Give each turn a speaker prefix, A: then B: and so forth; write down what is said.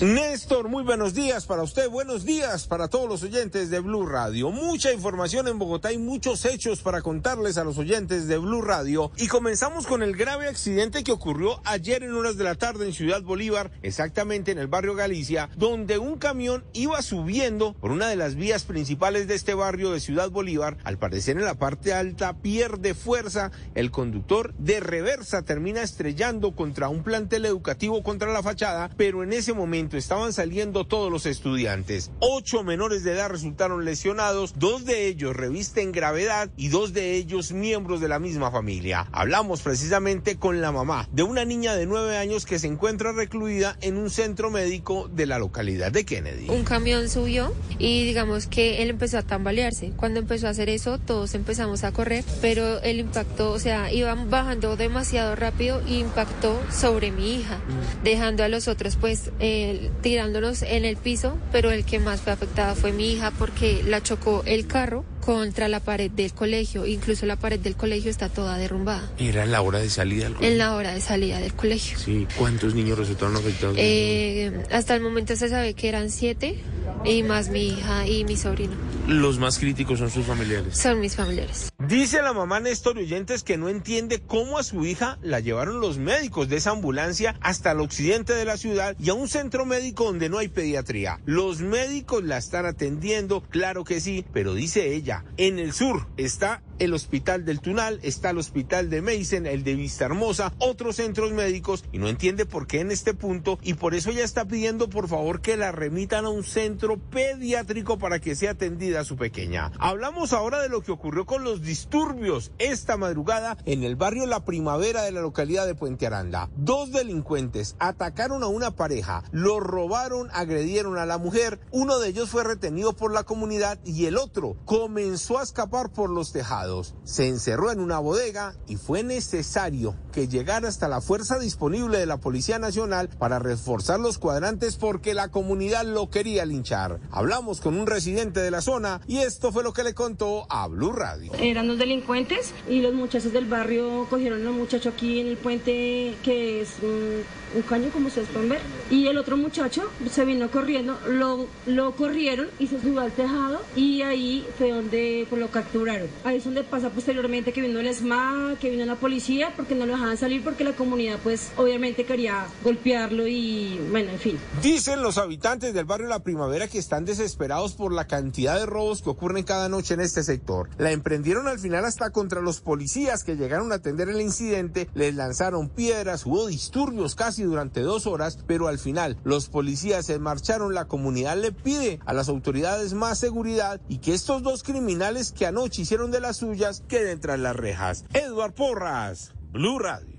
A: Néstor, muy buenos días para usted, buenos días para todos los oyentes de Blue Radio. Mucha información en Bogotá y muchos hechos para contarles a los oyentes de Blue Radio. Y comenzamos con el grave accidente que ocurrió ayer en horas de la tarde en Ciudad Bolívar, exactamente en el barrio Galicia, donde un camión iba subiendo por una de las vías principales de este barrio de Ciudad Bolívar. Al parecer en la parte alta pierde fuerza, el conductor de reversa termina estrellando contra un plantel educativo contra la fachada, pero en ese momento estaban saliendo todos los estudiantes. Ocho menores de edad resultaron lesionados, dos de ellos revisten gravedad y dos de ellos miembros de la misma familia. Hablamos precisamente con la mamá de una niña de nueve años que se encuentra recluida en un centro médico de la localidad de Kennedy.
B: Un camión subió y digamos que él empezó a tambalearse. Cuando empezó a hacer eso, todos empezamos a correr, pero el impacto, o sea, iban bajando demasiado rápido y impactó sobre mi hija, mm. dejando a los otros pues eh, tirándonos en el piso, pero el que más fue afectada fue mi hija porque la chocó el carro contra la pared del colegio. Incluso la pared del colegio está toda derrumbada.
A: ¿Era en la hora de salida del
B: colegio? En la hora de salida del colegio.
A: Sí. ¿Cuántos niños resultaron afectados?
B: Eh, hasta el momento se sabe que eran siete y más mi hija y mi sobrino.
A: ¿Los más críticos son sus familiares?
B: Son mis familiares.
A: Dice la mamá Néstor Oyentes que no entiende cómo a su hija la llevaron los médicos de esa ambulancia hasta el occidente de la ciudad y a un centro médico donde no hay pediatría. Los médicos la están atendiendo, claro que sí, pero dice ella, en el sur está el Hospital del Tunal, está el Hospital de Meisen, el de Vista Hermosa, otros centros médicos y no entiende por qué en este punto y por eso ya está pidiendo por favor que la remitan a un centro pediátrico para que sea atendida su pequeña. Hablamos ahora de lo que ocurrió con los disturbios esta madrugada en el barrio La Primavera de la localidad de Puente Aranda. Dos delincuentes atacaron a una pareja, lo robaron, agredieron a la mujer, uno de ellos fue retenido por la comunidad y el otro comenzó a escapar por los tejados. Se encerró en una bodega y fue necesario que llegara hasta la fuerza disponible de la Policía Nacional para reforzar los cuadrantes porque la comunidad lo quería linchar. Hablamos con un residente de la zona y esto fue lo que le contó a Blue Radio.
C: Eran los delincuentes y los muchachos del barrio cogieron a un muchacho aquí en el puente que es un, caño como ustedes pueden ver y el otro muchacho se vino corriendo, lo, lo corrieron y se subió al tejado y ahí fue donde pues, lo capturaron. Ahí es donde pasa posteriormente que vino el ESMA, que vino la policía, porque no lo dejaban salir porque la comunidad pues obviamente quería golpearlo y bueno, en fin.
A: Dicen los habitantes del barrio La Primavera que están desesperados por la cantidad de robos que ocurren cada noche en este sector. La emprendieron al final hasta contra los policías que llegaron a atender el incidente, les lanzaron piedras, hubo disturbios casi durante dos horas, pero al final los policías se marcharon, la comunidad le pide a las autoridades más seguridad y que estos dos criminales que anoche hicieron de la suya que queden tras las rejas. Edward Porras, Blue Radio.